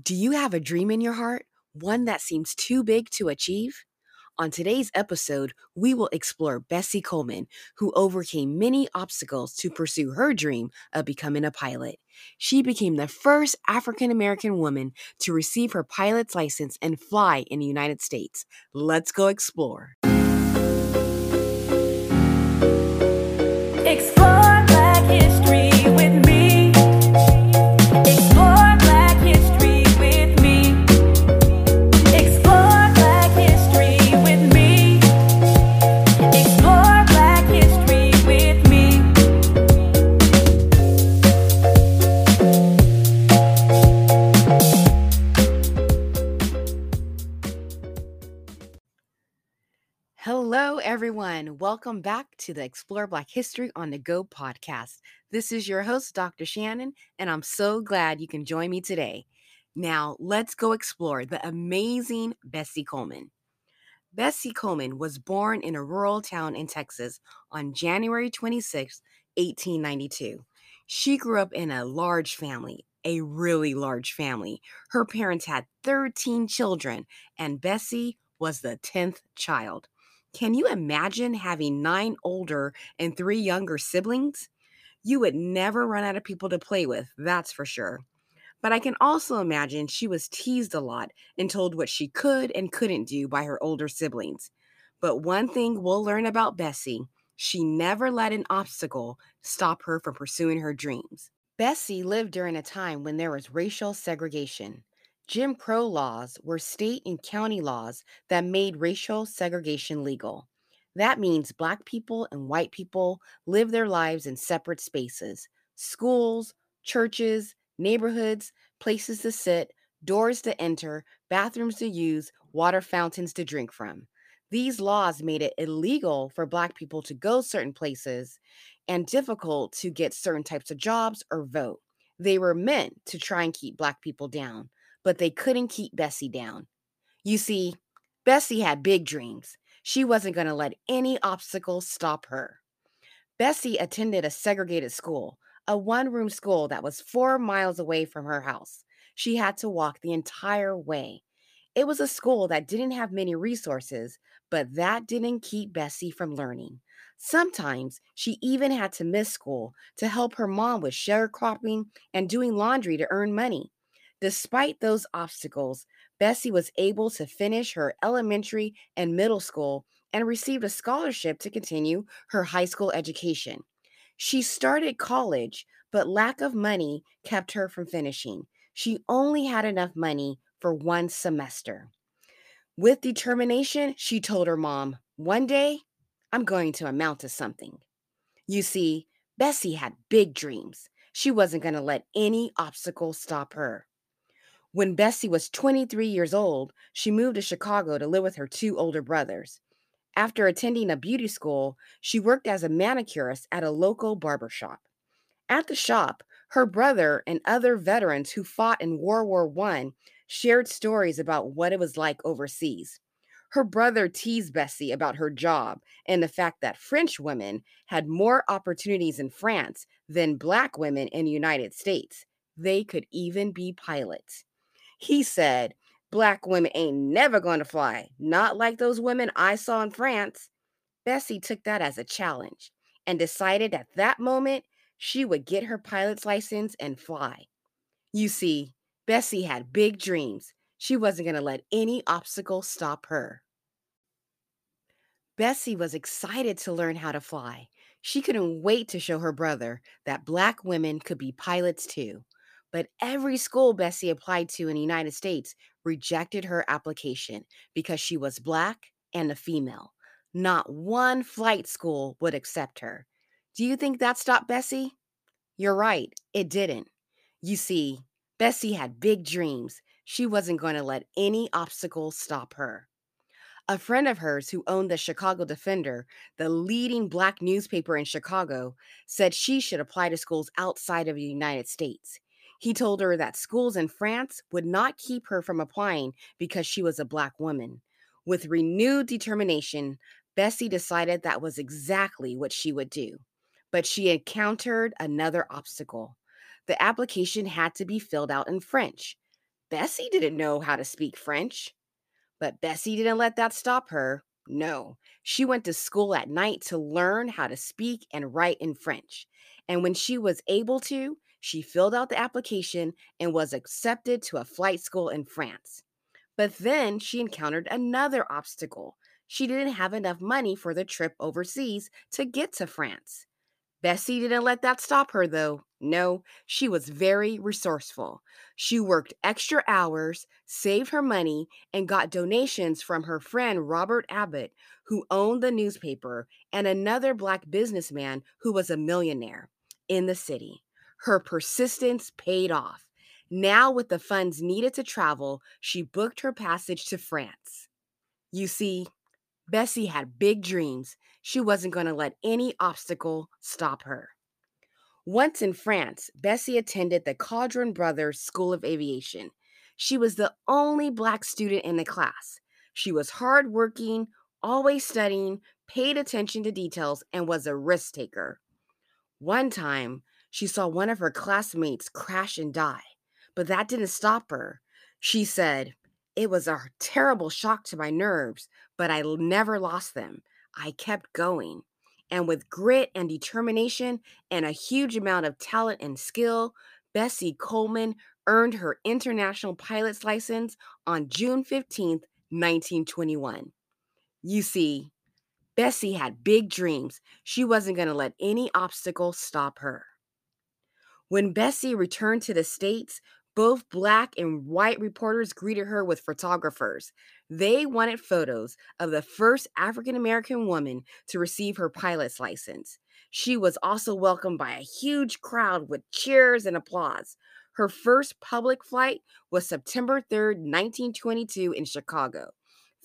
Do you have a dream in your heart? One that seems too big to achieve? On today's episode, we will explore Bessie Coleman, who overcame many obstacles to pursue her dream of becoming a pilot. She became the first African American woman to receive her pilot's license and fly in the United States. Let's go explore. Explore Welcome back to the Explore Black History on the Go podcast. This is your host, Dr. Shannon, and I'm so glad you can join me today. Now, let's go explore the amazing Bessie Coleman. Bessie Coleman was born in a rural town in Texas on January 26, 1892. She grew up in a large family, a really large family. Her parents had 13 children, and Bessie was the 10th child. Can you imagine having nine older and three younger siblings? You would never run out of people to play with, that's for sure. But I can also imagine she was teased a lot and told what she could and couldn't do by her older siblings. But one thing we'll learn about Bessie she never let an obstacle stop her from pursuing her dreams. Bessie lived during a time when there was racial segregation. Jim Crow laws were state and county laws that made racial segregation legal. That means Black people and white people live their lives in separate spaces schools, churches, neighborhoods, places to sit, doors to enter, bathrooms to use, water fountains to drink from. These laws made it illegal for Black people to go certain places and difficult to get certain types of jobs or vote. They were meant to try and keep Black people down but they couldn't keep Bessie down. You see, Bessie had big dreams. She wasn't going to let any obstacles stop her. Bessie attended a segregated school, a one room school that was four miles away from her house. She had to walk the entire way. It was a school that didn't have many resources, but that didn't keep Bessie from learning. Sometimes she even had to miss school to help her mom with sharecropping and doing laundry to earn money. Despite those obstacles, Bessie was able to finish her elementary and middle school and received a scholarship to continue her high school education. She started college, but lack of money kept her from finishing. She only had enough money for one semester. With determination, she told her mom, One day, I'm going to amount to something. You see, Bessie had big dreams. She wasn't going to let any obstacle stop her. When Bessie was 23 years old, she moved to Chicago to live with her two older brothers. After attending a beauty school, she worked as a manicurist at a local barber shop. At the shop, her brother and other veterans who fought in World War I shared stories about what it was like overseas. Her brother teased Bessie about her job and the fact that French women had more opportunities in France than Black women in the United States. They could even be pilots. He said, Black women ain't never going to fly, not like those women I saw in France. Bessie took that as a challenge and decided at that moment she would get her pilot's license and fly. You see, Bessie had big dreams. She wasn't going to let any obstacle stop her. Bessie was excited to learn how to fly. She couldn't wait to show her brother that Black women could be pilots too. But every school Bessie applied to in the United States rejected her application because she was Black and a female. Not one flight school would accept her. Do you think that stopped Bessie? You're right, it didn't. You see, Bessie had big dreams. She wasn't going to let any obstacles stop her. A friend of hers who owned the Chicago Defender, the leading black newspaper in Chicago, said she should apply to schools outside of the United States. He told her that schools in France would not keep her from applying because she was a black woman. With renewed determination, Bessie decided that was exactly what she would do. But she encountered another obstacle. The application had to be filled out in French. Bessie didn't know how to speak French, but Bessie didn't let that stop her. No, she went to school at night to learn how to speak and write in French. And when she was able to, she filled out the application and was accepted to a flight school in France. But then she encountered another obstacle. She didn't have enough money for the trip overseas to get to France. Bessie didn't let that stop her, though. No, she was very resourceful. She worked extra hours, saved her money, and got donations from her friend Robert Abbott, who owned the newspaper, and another black businessman who was a millionaire in the city. Her persistence paid off. Now, with the funds needed to travel, she booked her passage to France. You see, Bessie had big dreams. She wasn't going to let any obstacle stop her. Once in France, Bessie attended the Caudron Brothers School of Aviation. She was the only Black student in the class. She was hardworking, always studying, paid attention to details, and was a risk taker. One time, she saw one of her classmates crash and die, but that didn't stop her. She said, It was a terrible shock to my nerves, but I never lost them. I kept going. And with grit and determination and a huge amount of talent and skill, Bessie Coleman earned her international pilot's license on June 15th, 1921. You see, Bessie had big dreams. She wasn't going to let any obstacle stop her. When Bessie returned to the States, both black and white reporters greeted her with photographers. They wanted photos of the first African American woman to receive her pilot's license. She was also welcomed by a huge crowd with cheers and applause. Her first public flight was September 3rd, 1922, in Chicago.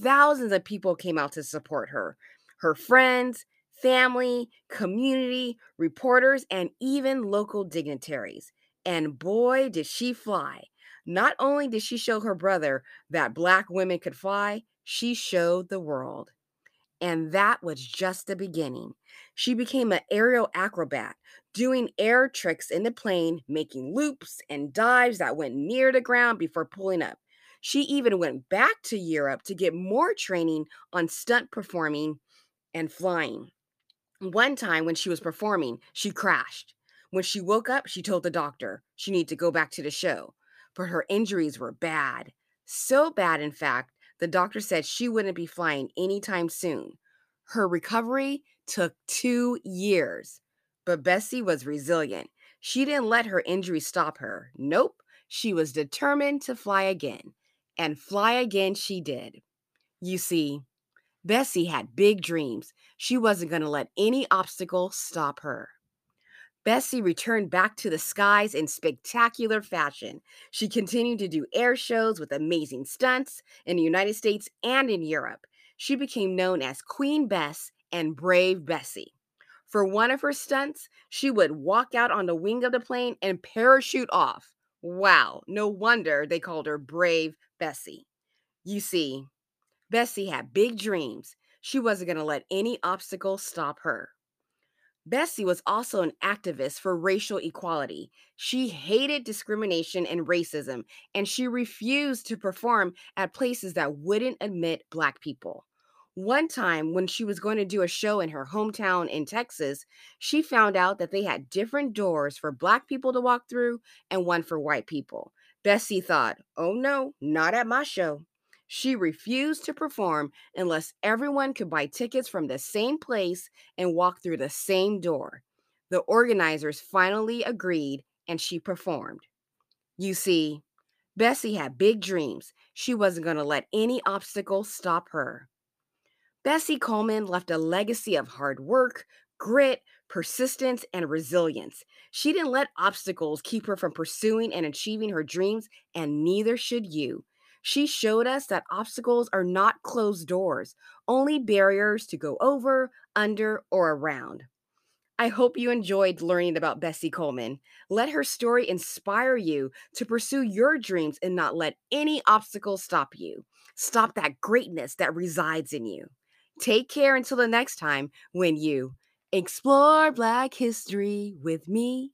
Thousands of people came out to support her. Her friends, family, community, reporters, and even local dignitaries. And boy, did she fly. Not only did she show her brother that Black women could fly, she showed the world. And that was just the beginning. She became an aerial acrobat, doing air tricks in the plane, making loops and dives that went near the ground before pulling up. She even went back to Europe to get more training on stunt performing and flying. One time when she was performing, she crashed. When she woke up, she told the doctor she needed to go back to the show, but her injuries were bad. So bad, in fact, the doctor said she wouldn't be flying anytime soon. Her recovery took two years, but Bessie was resilient. She didn't let her injury stop her. Nope, she was determined to fly again, and fly again she did. You see, Bessie had big dreams. She wasn't going to let any obstacle stop her. Bessie returned back to the skies in spectacular fashion. She continued to do air shows with amazing stunts in the United States and in Europe. She became known as Queen Bess and Brave Bessie. For one of her stunts, she would walk out on the wing of the plane and parachute off. Wow, no wonder they called her Brave Bessie. You see, Bessie had big dreams. She wasn't going to let any obstacle stop her. Bessie was also an activist for racial equality. She hated discrimination and racism, and she refused to perform at places that wouldn't admit Black people. One time, when she was going to do a show in her hometown in Texas, she found out that they had different doors for Black people to walk through and one for white people. Bessie thought, oh no, not at my show. She refused to perform unless everyone could buy tickets from the same place and walk through the same door. The organizers finally agreed and she performed. You see, Bessie had big dreams. She wasn't going to let any obstacle stop her. Bessie Coleman left a legacy of hard work, grit, persistence, and resilience. She didn't let obstacles keep her from pursuing and achieving her dreams, and neither should you. She showed us that obstacles are not closed doors, only barriers to go over, under, or around. I hope you enjoyed learning about Bessie Coleman. Let her story inspire you to pursue your dreams and not let any obstacles stop you. Stop that greatness that resides in you. Take care until the next time when you explore Black history with me.